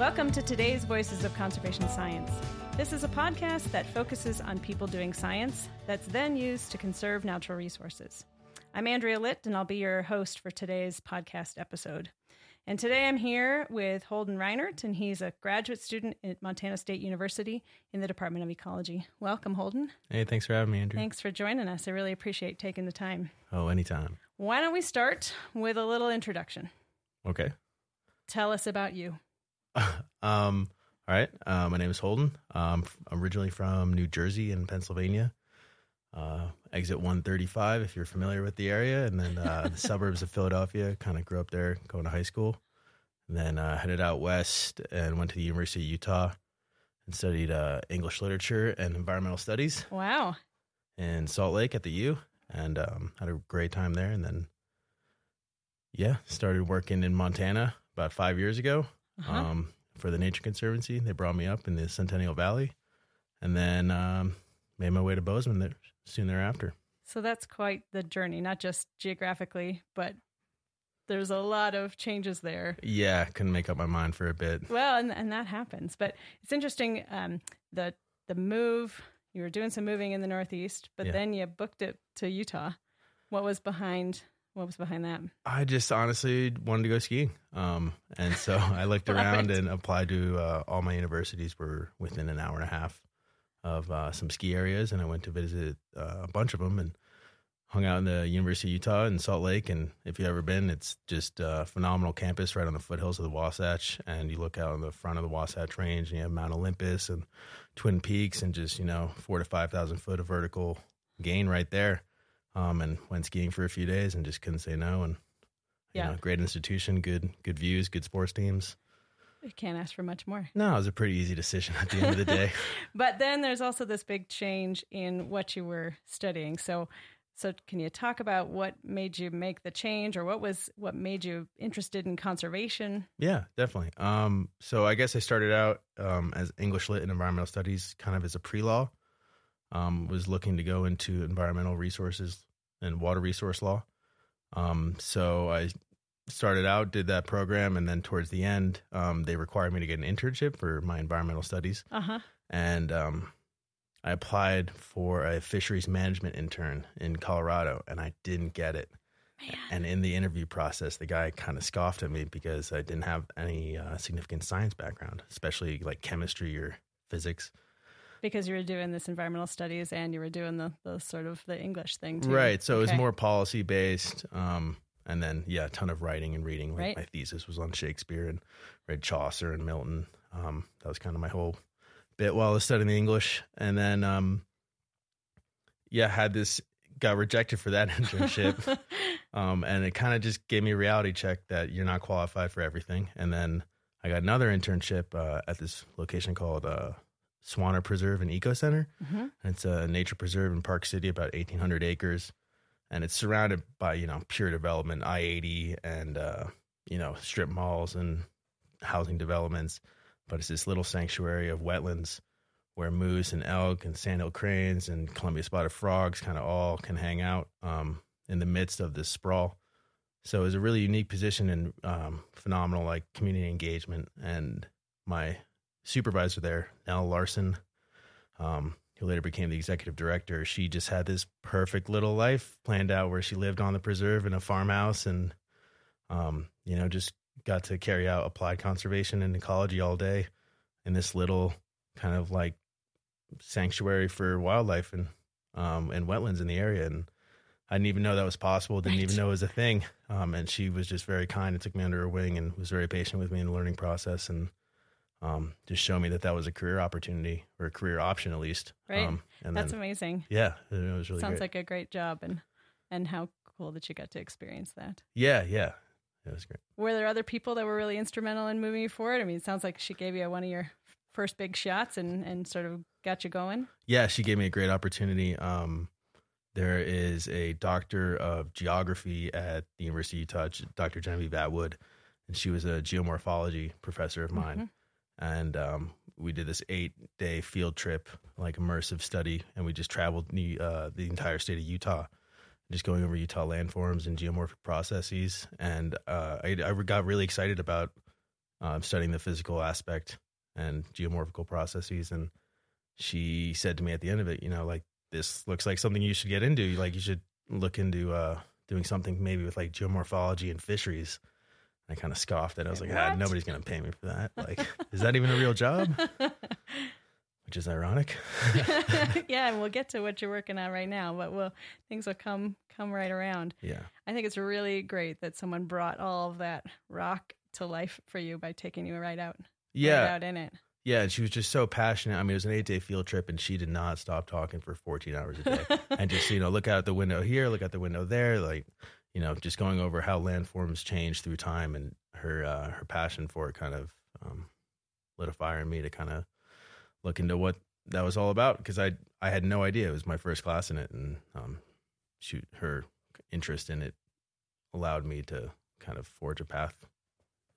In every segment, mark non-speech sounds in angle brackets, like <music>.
Welcome to today's Voices of Conservation Science. This is a podcast that focuses on people doing science that's then used to conserve natural resources. I'm Andrea Litt, and I'll be your host for today's podcast episode. And today I'm here with Holden Reinert, and he's a graduate student at Montana State University in the Department of Ecology. Welcome, Holden. Hey, thanks for having me, Andrea. Thanks for joining us. I really appreciate taking the time. Oh, anytime. Why don't we start with a little introduction? Okay. Tell us about you. <laughs> um, all right. Uh, my name is Holden. Um, I'm originally from New Jersey and Pennsylvania. Uh, exit 135, if you're familiar with the area, and then uh, the <laughs> suburbs of Philadelphia. Kind of grew up there, going to high school, and then uh, headed out west and went to the University of Utah and studied uh, English literature and environmental studies Wow. in Salt Lake at the U, and um, had a great time there. And then, yeah, started working in Montana about five years ago Uh-huh. um, for the Nature Conservancy. They brought me up in the Centennial Valley, and then um, made my way to Bozeman there, soon thereafter. So that's quite the journey, not just geographically, but there's a lot of changes there. Yeah, couldn't make up my mind for a bit. Well, and, and that happens. But it's interesting um, the the move. You were doing some moving in the Northeast, but Yeah. then you booked it to Utah. What was behind? What was behind that? I just honestly wanted to go skiing, um, and so <laughs> I looked around and applied to uh, all my universities. Were within an hour and a half of uh, some ski areas, and I went to visit uh, a bunch of them and hung out in the University of Utah in Salt Lake. And if you've ever been, it's just a phenomenal campus right on the foothills of the Wasatch. And you look out on the front of the Wasatch Range, and you have Mount Olympus and Twin Peaks, and just you know four to five thousand foot of vertical gain right there. Um, and went skiing for a few days and just couldn't say no. And you Yeah. know, great institution, good good views, good sports teams. You can't ask for much more. No, it was a pretty easy decision at the end of the day. <laughs> But then there's also this big change in what you were studying. So, so can you talk about what made you make the change, or what was what made you interested in conservation? Yeah, definitely. Um, so I guess I started out um, as English Lit and Environmental Studies, kind of as a pre-law. Um, was looking to go into environmental resources and water resource law. Um, so I started out, did that program, and then towards the end, um, they required me to get an internship for my environmental studies. Uh huh. and um, I applied for a fisheries management intern in Colorado, and I didn't get it. And in the interview process, the guy kind of scoffed at me because I didn't have any uh, significant science background, especially like chemistry or physics. Because you were doing this environmental studies and you were doing the, the sort of the English thing too. Right. So it was more policy based. Um, and then, yeah, a ton of writing and reading. Like Right. My thesis was on Shakespeare and read Chaucer and Milton. Um, that was kind of my whole bit while I was studying the English. And then, um, yeah, had this, got rejected for that <laughs> internship. <laughs> um, and it kind of just gave me a reality check that you're not qualified for everything. And then I got another internship uh, at this location called uh, Swaner Preserve and Eco Center. Mhm. It's a nature preserve in Park City, about 1,800 acres. And it's surrounded by, you know, pure development, I 80 and, uh, you know, strip malls and housing developments. But it's this little sanctuary of wetlands where moose and elk and sandhill cranes and Columbia spotted frogs kind of all can hang out um, in the midst of this sprawl. So it was a really unique position and um, phenomenal like community engagement. And my supervisor there, Nell Larson, um, who later became the executive director, she just had this perfect little life planned out where she lived on the preserve in a farmhouse and, um, you know, just got to carry out applied conservation and ecology all day in this little kind of like sanctuary for wildlife and um, and wetlands in the area. And I didn't even know that was possible. Didn't Right. even know it was a thing. Um, and she was just very kind and took me under her wing and was very patient with me in the learning process and um, just showed me that that was a career opportunity or a career option at least. Right. Um, and That's then, amazing. yeah, it was really Sounds great. like a great job and and how cool that you got to experience that. yeah, yeah, it was great. Were there other people that were really instrumental in moving you forward? I mean, it sounds like she gave you one of your first big shots and and sort of got you going. Yeah, she gave me a great opportunity. Um, there is a doctor of geography at the University of Utah, Dr. Genevieve Atwood, and she was a geomorphology professor of mine. And um, we did this eight day field trip, like immersive study, and we just traveled the uh, the entire state of Utah, just going over Utah landforms and geomorphic processes. And uh, I, I got really excited about um, studying the physical aspect and geomorphical processes. And she said to me at the end of it, you know, like this looks like something you should get into. Like you should look into uh, doing something maybe with like geomorphology and fisheries. I kind of scoffed at it. I was like, ah, nobody's going to pay me for that. Like, is that even a real job? <laughs> Which is ironic. <laughs> <laughs> yeah, and we'll get to what you're working on right now, but we'll things will come come right around. Yeah. I think it's really great that someone brought all of that rock to life for you by taking you right out, right Yeah. out in it. Yeah. And she was just so passionate. I mean, it was an eight day field trip and she did not stop talking for 14 hours a day. and just, you know, look out the window here, look out the window there. Like, you know, just going over how landforms change through time and her, uh, her passion for it kind of, um, lit a fire in me to kind of look into what that was all about. Cause I, I had no idea it was my first class in it. And, um, shoot, her interest in it allowed me to kind of forge a path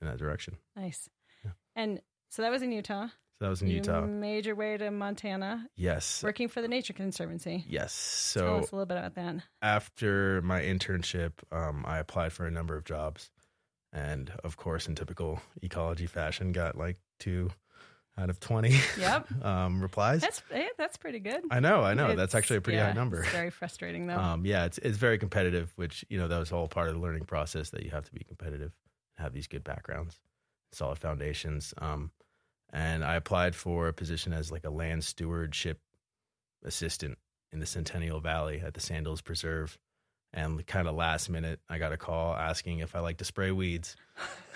in that direction. Nice. Yeah. And so that was in Utah. That was in Utah. made your way to Montana, Yes. working for the Nature Conservancy. Yes. Tell So us a little bit about that. after my internship, um, I applied for a number of jobs, and of course, in typical ecology fashion, got like two out of twenty <laughs> Yep. um, replies. That's that's pretty good. I know, I know. It's- That's actually a pretty yeah, high number. It's very frustrating though. Um, yeah, it's it's very competitive, which you know that was all part of the learning process that you have to be competitive, have these good backgrounds, solid foundations. Um, and I applied for a position as like a land stewardship assistant in the Centennial Valley at the Sandhills Preserve. And kind of last minute, I got a call asking if I like to spray weeds. <laughs>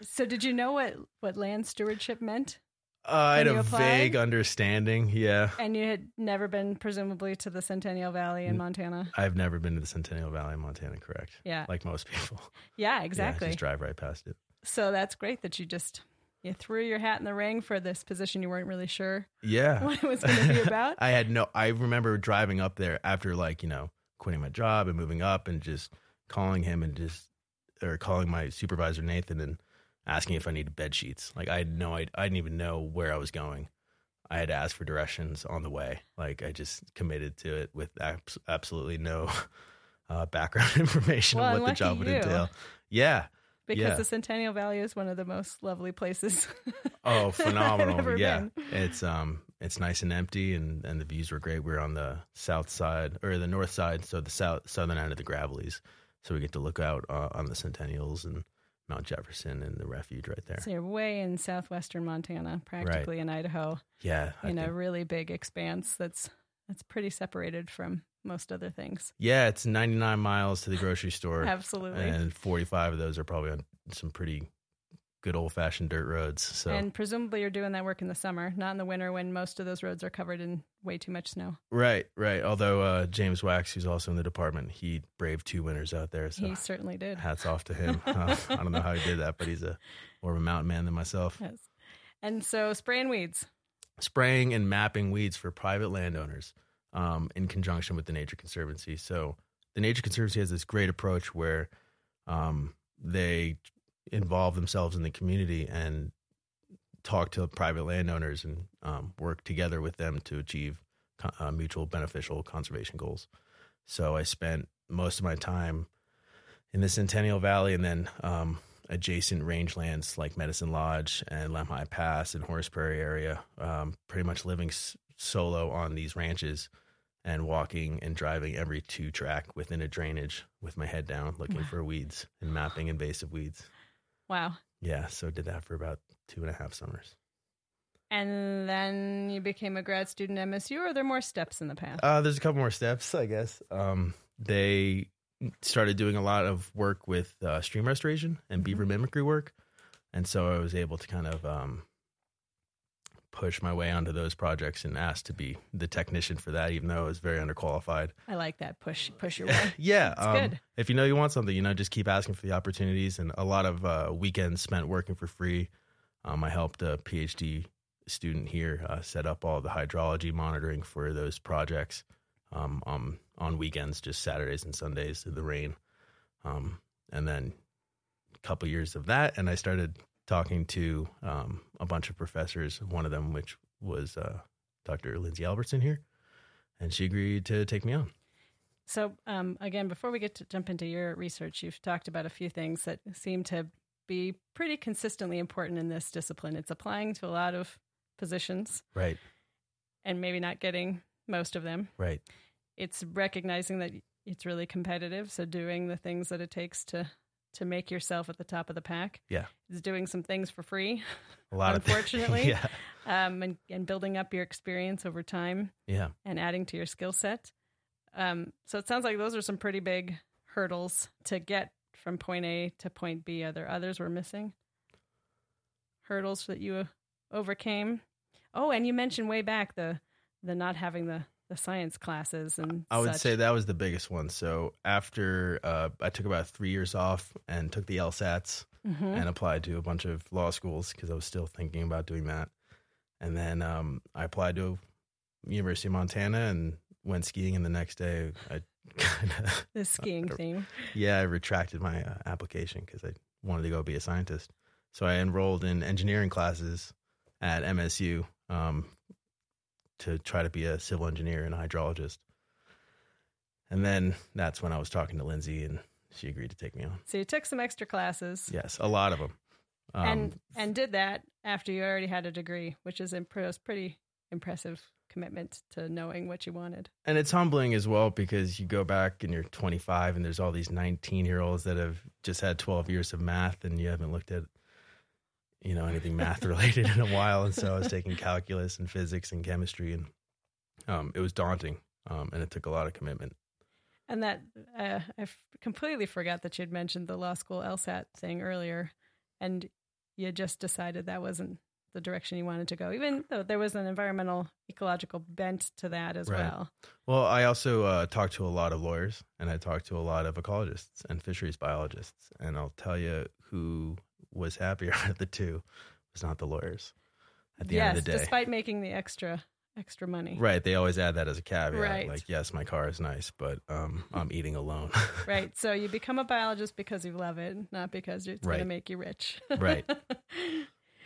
So did you know what what land stewardship meant? Uh, I had a applied? vague understanding. Yeah, And you had never been presumably to the Centennial Valley in Montana. I've never been to the Centennial Valley in Montana. Correct, Yeah. like most people. Yeah, <laughs> Yeah, exactly. just drive right past it. so that's great that you just you threw your hat in the ring for this position you weren't really sure Yeah, <laughs> what it was going to be about. <laughs> I had no. I remember driving up there after like you know quitting my job and moving up and just calling him and just or calling my supervisor Nathan and asking if I needed bed sheets. Like I had no. I, I didn't even know where I was going. I had asked for directions on the way. Like I just committed to it with abs- absolutely no <laughs> uh, background information Well, on what the job would you. entail. Yeah. Because Yeah. the Centennial Valley is one of the most lovely places. <laughs> Oh, phenomenal! yeah, been. it's um, it's nice and empty, and and the views were great. We're on the south side or the north side, so the south southern end of the Gravellys, so we get to look out uh, on the Centennials and Mount Jefferson and the refuge right there. So you're way in southwestern Montana, practically in Idaho, Yeah, in a really big expanse that's that's pretty separated from most other things. yeah, it's 99 miles to the grocery store, <laughs> Absolutely. and 45 of those are probably on some pretty good old fashioned dirt roads. So And presumably you're doing that work in the summer, not in the winter when most of those roads are covered in way too much snow. right, right. Although uh, James Wax, who's also in the department, he braved two winters out there. So He certainly did. hats off to him. Uh, <laughs> <laughs> I don't know how he did that, but he's a more of a mountain man than myself. Yes. And so spraying weeds. Spraying and mapping weeds for private landowners um, in conjunction with the Nature Conservancy. So the Nature Conservancy has this great approach where um, they involve themselves in the community and talk to private landowners and um, work together with them to achieve uh, mutual beneficial conservation goals. So I spent most of my time in the Centennial Valley and then um, adjacent rangelands like Medicine Lodge and Lemhi Pass and Horse Prairie area, um, pretty much living s- solo on these ranches and walking and driving every two track within a drainage with my head down, looking for weeds and mapping invasive weeds. Wow. Yeah, so did that for about two and a half summers. And then you became a grad student at MSU, or are there more steps in the path? Uh, there's a couple more steps, I guess. Um, they started doing a lot of work with uh, stream restoration and beaver mimicry work, and so I was able to kind of um, push my way onto those projects and asked to be the technician for that, even though I was very underqualified. I like that push push your way. <laughs> yeah, um, good. if you know you want something, you know, just keep asking for the opportunities. And a lot of uh, weekends spent working for free. Um, I helped a PhD student here uh, set up all the hydrology monitoring for those projects um, um, on weekends, just Saturdays and Sundays in the rain. Um, and then a couple years of that, and I started talking to um, a bunch of professors. One of them, which was uh, Dr. Lindsey Albertson here, and she agreed to take me on. So, um, again, before we get to jump into your research, you've talked about a few things that seem to be pretty consistently important in this discipline. It's applying to a lot of positions Right. and maybe not getting most of them. Right. It's recognizing that it's really competitive, so doing the things that it takes to to make yourself at the top of the pack. Yeah. Is doing some things for free, A lot <laughs> Unfortunately. of yeah. um, and, and building up your experience over time Yeah. and adding to your skill set. Um, so it sounds like those are some pretty big hurdles to get from point A to point B. Are there others we're missing? Hurdles that you overcame? Oh, and you mentioned way back the the not having the the science classes and I would such. say that was the biggest one. So after uh, I took about three years off and took the LSATs Mhm. and applied to a bunch of law schools because I was still thinking about doing that. And then um, I applied to University of Montana and went skiing. And the next day, I <laughs> kind of the skiing <laughs> thing. yeah, I retracted my uh, application because I wanted to go be a scientist. So I enrolled in engineering classes at MSU um, to try to be a civil engineer and a hydrologist. And then that's when I was talking to Lindsey, and she agreed to take me on. So you took some extra classes Yes, a lot of them. Um, and and did that after you already had a degree, which is imp- pretty impressive commitment to knowing what you wanted. and it's humbling as well because you go back and you're 25 and there's all these 19 year olds that have just had 12 years of math and you haven't looked at you know anything math related in a while and so i was taking calculus and physics and chemistry and um, it was daunting um, and it took a lot of commitment And that uh, I f- completely forgot that you'd mentioned the law school LSAT thing earlier, and you just decided that wasn't the direction you wanted to go, even though there was an environmental ecological bent to that as Right. well. well i also uh, talked to a lot of lawyers and i talked to a lot of ecologists and fisheries biologists and i'll tell you who was happier <laughs> out of the two was not the lawyers at the yes, end of the day despite making the extra extra money. Right. They always add that as a caveat. Right. Like, yes, my car is nice, but um, <laughs> I'm eating alone. Right. <laughs> So you become a biologist because you love it, not because it's going to make you rich. Right.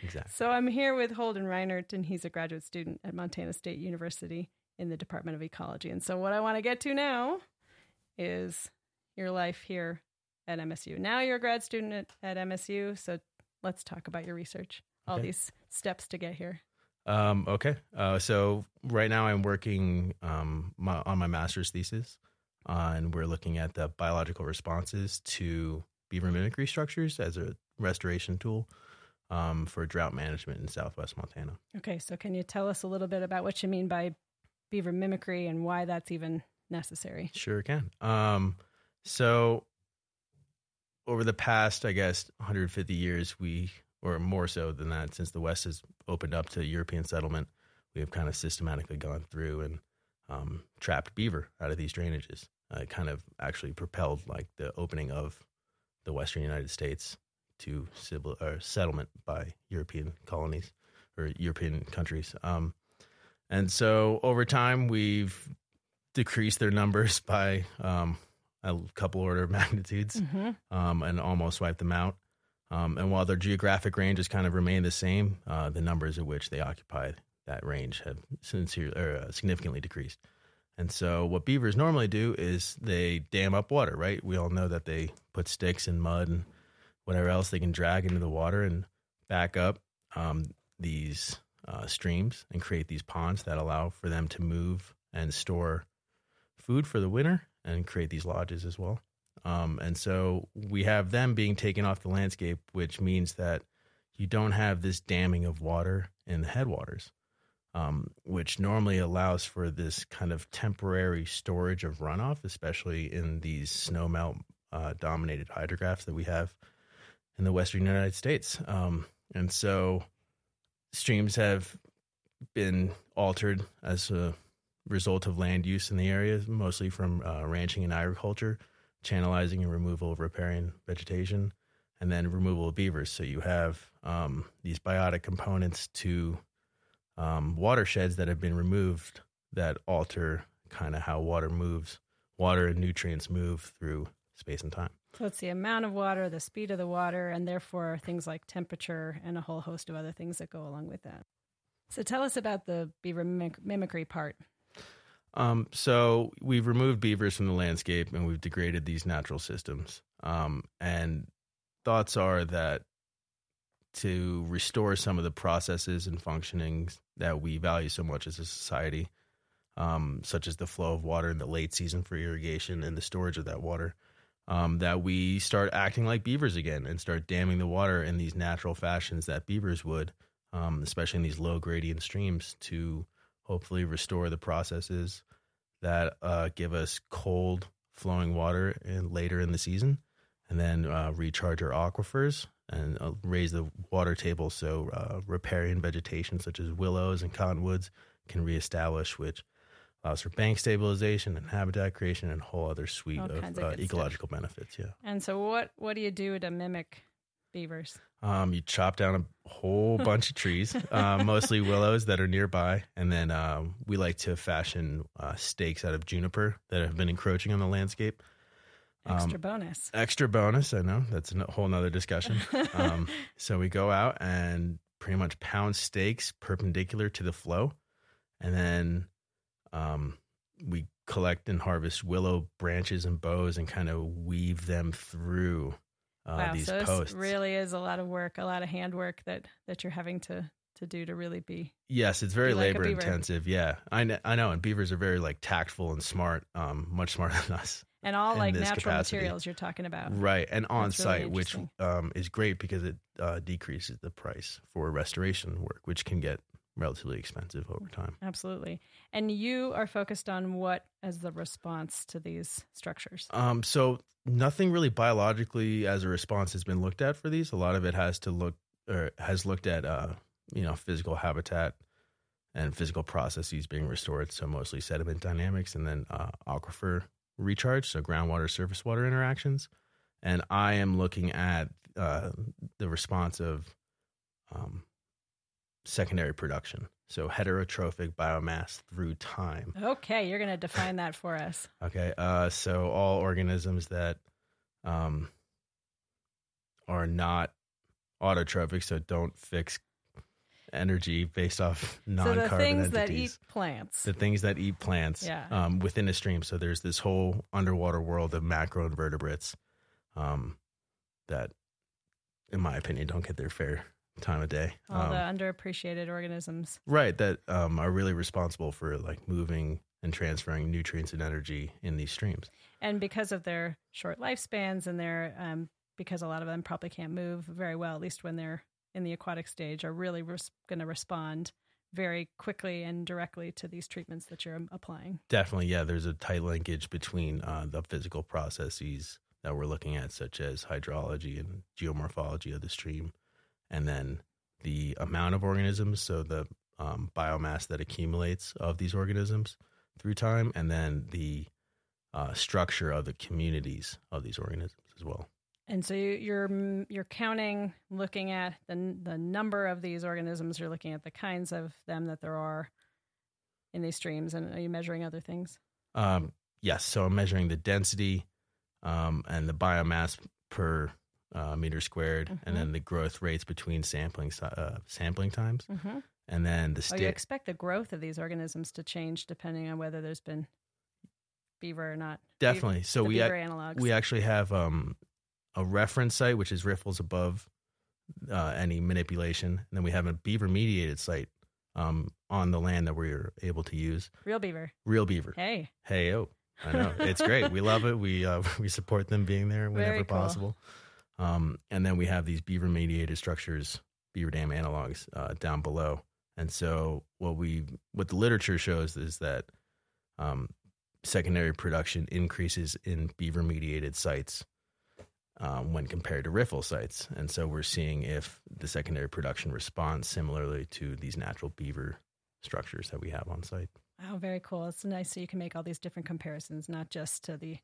exactly. So I'm here with Holden Reinert, and he's a graduate student at Montana State University in the Department of Ecology. And so what I want to get to now is your life here at MSU. Now you're a grad student at, at MSU, so let's talk about your research. All Okay. these steps to get here. Um, okay. Uh, so right now I'm working um, my, on my master's thesis, uh, and we're looking at the biological responses to beaver mimicry structures as a restoration tool um, for drought management in southwest Montana. Okay, so can you tell us a little bit about what you mean by beaver mimicry and why that's even necessary? Sure can. Um, so over the past, I guess, 150 years, we, or more so than that, since the West has opened up to European settlement, we have kind of systematically gone through and um, trapped beaver out of these drainages. Uh, it kind of actually propelled like the opening of the Western United States to civil or settlement by European colonies or European countries. Um, and so over time, we've decreased their numbers <laughs> by um, a couple order of <laughs> magnitudes Mm-hmm. um, and almost wiped them out. Um, and while their geographic ranges kind of remain the same, uh, the numbers at which they occupy that range have sincere, or, uh, significantly decreased. And so, what beavers normally do is they dam up water, right? We all know that they put sticks and mud and whatever else they can drag into the water and back up um, these uh, streams and create these ponds that allow for them to move and store food for the winter and create these lodges as well. Um, and so we have them being taken off the landscape, which means that you don't have this damming of water in the headwaters, um, which normally allows for this kind of temporary storage of runoff, especially in these snowmelt uh, dominated hydrographs that we have in the western United States. Um, and so streams have been altered as a result of land use in the area, mostly from uh, ranching and agriculture, channelizing and removal of riparian vegetation, and then removal of beavers. So you have um, these biotic components to um, watersheds that have been removed that alter kind of how water moves, water and nutrients move through space and time. So it's the amount of water, the speed of the water, and therefore things like temperature and a whole host of other things that go along with that. So tell us about the beaver mimic- mimicry part. Um, so we've removed beavers from the landscape and we've degraded these natural systems. Um, and thoughts are that to restore some of the processes and functionings that we value so much as a society, um, such as the flow of water in the late season for irrigation and the storage of that water. Um, that we start acting like beavers again and start damming the water in these natural fashions that beavers would, um, especially in these low gradient streams, to hopefully restore the processes that uh, give us cold flowing water in, later in the season, and then uh, recharge our aquifers and uh, raise the water table so uh, riparian vegetation such as willows and cottonwoods can reestablish, which allows for bank stabilization and habitat creation and a whole other suite All of of uh, ecological benefits. Yeah. And so, what what do you do to mimic beavers? Um, you chop down a whole <laughs> bunch of trees, uh, mostly willows that are nearby, and then um, we like to fashion uh, stakes out of juniper that have been encroaching on the landscape. Extra bonus. Extra bonus, I know that's a whole nother discussion. <laughs> um, so we go out and pretty much pound stakes perpendicular to the flow, and then um, we collect and harvest willow branches and boughs and kind of weave them through uh, wow, these so this posts. really is a lot of work, a lot of handwork that that you're having to to do to really be. Yes, it's very Be like labor intensive. Yeah, I know, I know, and beavers are very like tactful and smart, um, much smarter than us. And all like natural capacity. materials you're talking about. Right, and on That's really site, which um, is great because it uh, decreases the price for restoration work, which can get relatively expensive over time. Absolutely. And you are focused on what as the response to these structures? Um, so nothing really biologically as a response has been looked at for these. A lot of it has to look or has looked at uh, you know physical habitat and physical processes being restored. So mostly sediment dynamics and then uh, aquifer recharge, so groundwater surface water interactions. And I am looking at uh, the response of um, secondary production, so heterotrophic biomass through time. Okay, you're going to define that for us. <laughs> Okay. Uh, so all organisms that um, are not autotrophic, so don't fix energy based off non-carbon the things entities. that eat plants. the things that eat plants Yeah. um, within a stream. So there's this whole underwater world of macroinvertebrates um, that, in my opinion, don't get their fair time of day. all Um, the underappreciated organisms. Right, that um, are really responsible for like moving and transferring nutrients and energy in these streams. And because of their short lifespans and their, um, because a lot of them probably can't move very well, at least when they're in the aquatic stage, are really res- going to respond very quickly and directly to these treatments that you're um, applying. Definitely, yeah. There's a tight linkage between uh, the physical processes that we're looking at, such as hydrology and geomorphology of the stream, and then the amount of organisms, so the um, biomass that accumulates of these organisms through time, and then the uh, structure of the communities of these organisms as well. And so you- you're mm, you're counting, looking at the the number of these organisms. You're looking at the kinds of them that there are in these streams, and are you measuring other things? Um, yes, so I'm measuring the density um, and the biomass per uh, meter squared, Mhm. and then the growth rates between sampling uh, sampling times, Mm-hmm. and then the Oh, you expect the growth of these organisms to change depending on whether there's been beaver or not. definitely. So we beaver ac- analogs. we actually have um, a reference site which is riffles above uh, any manipulation, and then we have a beaver mediated site um, on the land that we're able to use. real beaver. Real beaver. Hey, Hey, oh, I know it's great. We love it. We uh, <laughs> we support them being there whenever cool. possible. Um, and then we have these beaver mediated structures, beaver dam analogs uh, down below. And so what we what the literature shows is that um, secondary production increases in beaver mediated sites um, when compared to riffle sites. And so we're seeing if the secondary production responds similarly to these natural beaver structures that we have on site. oh, very cool. It's nice so you can make all these different comparisons, not just to the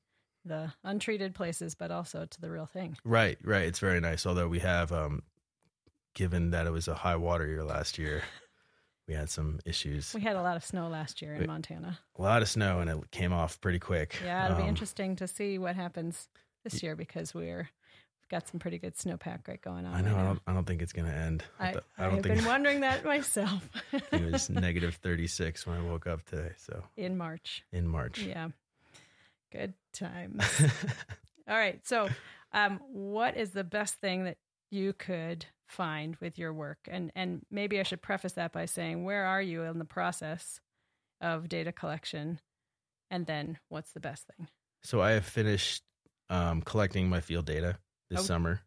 the untreated places, but also to the real thing. Right, right. It's very nice. Although we have, um, given that it was a high water year last year, <laughs> we had some issues. We had a lot of snow last year in Wait. Montana. A lot of snow, and it came off pretty quick. Yeah, it'll be Um, interesting to see what happens this year because we're we've got some pretty good snowpack right going on. I know. right I don't, I don't think it's going to end. I, I, don't have think been wondering that <laughs> myself it was <laughs> negative 36 when I woke up today. So in March. in March. Yeah. Good times. <laughs> All right. So, um, what is the best thing that you could find with your work? And and maybe I should preface that by saying where are you in the process of data collection? And then what's the best thing? So I have finished um, collecting my field data this Oh. summer.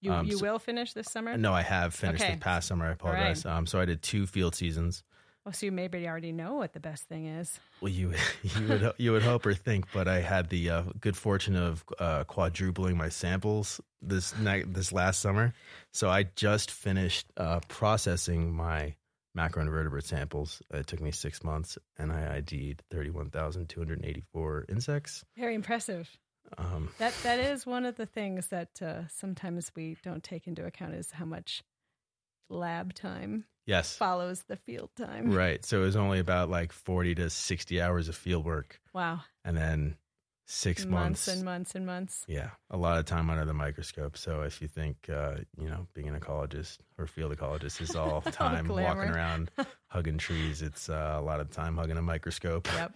You Um, you so- will finish this summer? No, I have finished Okay. this past summer. I apologize. Um, so I did two field seasons. Oh, so you maybe already know what the best thing is. Well, you <laughs> you would you would hope or think, but I had the uh, good fortune of uh, quadrupling my samples this night this last summer. So I just finished uh, processing my macroinvertebrate samples. It took me six months, and I ID'd thirty one thousand two hundred eighty four insects. Very impressive. Um, That that is one of the things that uh, sometimes we don't take into account is how much lab time yes, follows the field time. right. So it was only about like forty to sixty hours of field work, Wow. and then six months, months and months and months. Yeah, a lot of time under the microscope. So if you think, uh, you know, being an ecologist or field ecologist is <laughs> all time glamour. walking around <laughs> hugging trees, it's uh, a lot of time hugging a microscope. Yep.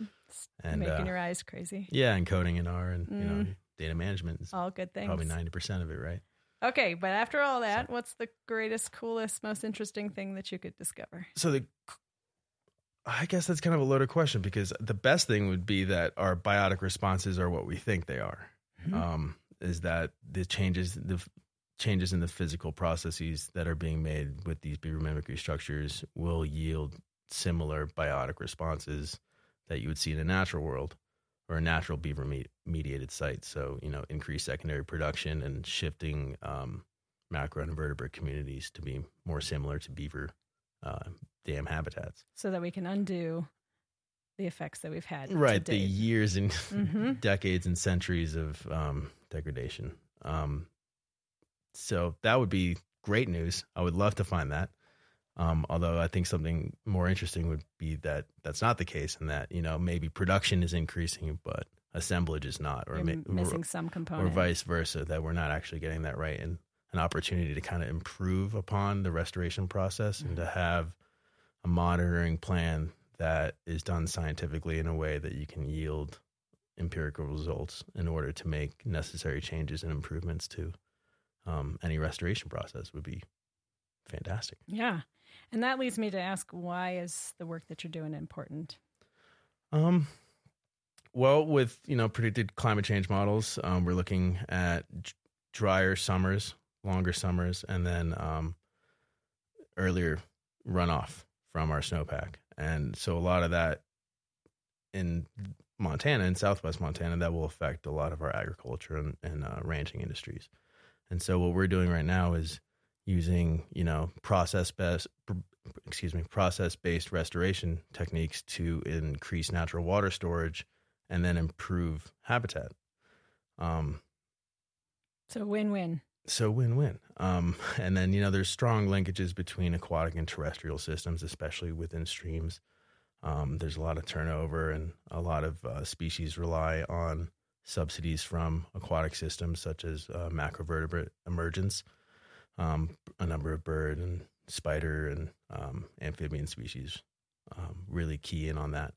And making uh, your eyes crazy. yeah, and coding in R and you know Mm. data management is All good things. probably ninety percent of it, right? Okay, but after all that, what's the greatest, coolest, most interesting thing that you could discover? So the, I guess that's kind of a loaded question because the best thing would be that our biotic responses are what we think they are. Mhm. um, is that the changes the changes in the physical processes that are being made with these beaver mimicry structures will yield similar biotic responses that you would see in a natural world or a natural beaver me- mediated site. So you know, increased secondary production and shifting um, macroinvertebrate communities to be more similar to beaver uh, dam habitats. So that we can undo the effects that we've had. right the years and Mhm. <laughs> decades and centuries of um, degradation um, so that would be great news i would love to find that um, although i think something more interesting would be that that's not the case and that you know maybe production is increasing but assemblage is not or, ma- or- missing some component. or vice versa that we're not actually getting that right and an opportunity to kind of improve upon the restoration process and to have a monitoring plan that is done scientifically in a way that you can yield empirical results in order to make necessary changes and improvements to um, any restoration process would be fantastic. Yeah. And that leads me to ask why is the work that you're doing important? Um, well, with you know predicted climate change models, um, we're looking at drier summers, longer summers, and then um, earlier runoff from our snowpack. And so a lot of that in Montana, in Southwest Montana, that will affect a lot of our agriculture and, and uh, ranching industries. And so what we're doing right now is using you know process best excuse me process based restoration techniques to increase natural water storage and then improve habitat. Um So win win. so win-win. Um <laughs> and then you know there's strong linkages between aquatic and terrestrial systems especially within streams. Um there's a lot of turnover and a lot of uh, species rely on subsidies from aquatic systems such as uh, macrovertebrate emergence um a number of bird and spider and um, amphibian species um, really key in on that.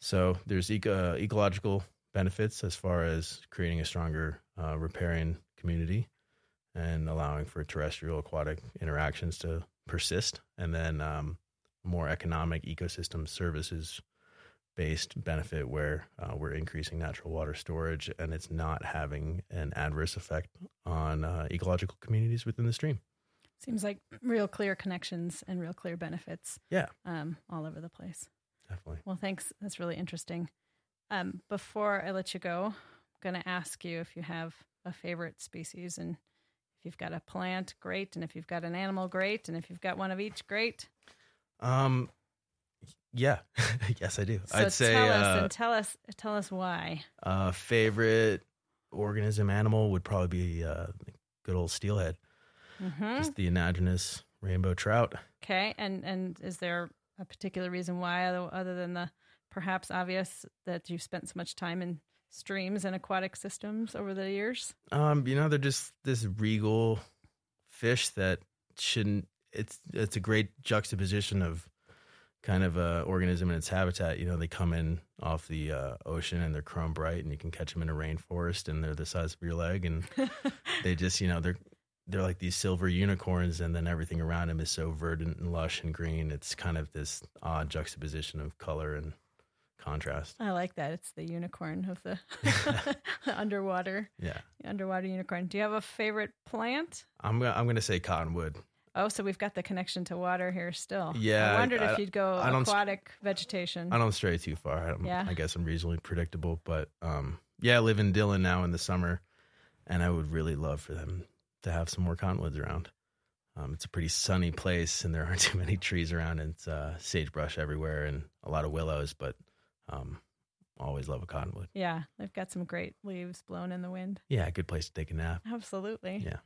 So there's eco- ecological benefits as far as creating a stronger uh, riparian community and allowing for terrestrial aquatic interactions to persist. And then um, more economic ecosystem services based benefit where uh, we're increasing natural water storage and it's not having an adverse effect on uh, ecological communities within the stream Seems like real clear connections and real clear benefits. Yeah. Um, all over the place. definitely Well, thanks. That's really interesting. Um, before I let you go, I'm going to ask you if you have a favorite species and if you've got a plant, great. And if you've got an animal, great. And if you've got one of each, great. um yeah <laughs> yes i do So i'd say tell us uh, and tell us tell us why. uh favorite organism animal would probably be uh good old steelhead hmm just the anadromous rainbow trout Okay. And and is there a particular reason why, other, other than the perhaps obvious that you've spent so much time in streams and aquatic systems over the years? Um, you know, they're just this regal fish that shouldn't. It's it's a great juxtaposition of kind of a organism in its habitat. You know, they come in off the uh, ocean and they're chrome bright, and you can catch them in a rainforest, and they're the size of your leg, and <laughs> they just you know they're they're like these silver unicorns, and then everything around them is so verdant and lush and green. It's kind of this odd juxtaposition of color and contrast. I like that. It's the unicorn of the <laughs> <laughs> underwater Yeah, underwater unicorn. Do you have a favorite plant? I'm gonna, I'm gonna say cottonwood. Oh, so we've got the connection to water here still. Yeah, I wondered I- if you'd go I aquatic vegetation. I don't stray too far. I'm, Yeah. I guess I'm reasonably predictable, but um, yeah, I live in Dillon now in the summer, and I would really love for them to have some more cottonwoods around. Um, it's a pretty sunny place, and there aren't <laughs> too many trees around. And it's uh, sagebrush everywhere, and a lot of willows. But um, always love a cottonwood. yeah, they've got some great leaves blown in the wind. Yeah, good place to take a nap. Absolutely. Yeah.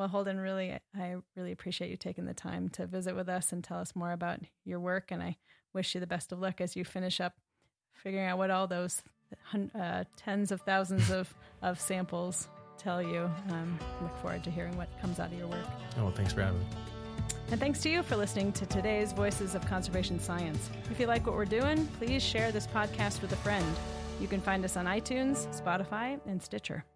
Well, Holden, really, I really appreciate you taking the time to visit with us and tell us more about your work. And I wish you the best of luck as you finish up figuring out what all those uh, tens of thousands of, <laughs> of samples tell you. Um, look forward to hearing what comes out of your work. Oh, well, thanks for having me. And thanks to you for listening to today's Voices of Conservation Science. If you like what we're doing, please share this podcast with a friend. You can find us on iTunes, Spotify, and Stitcher.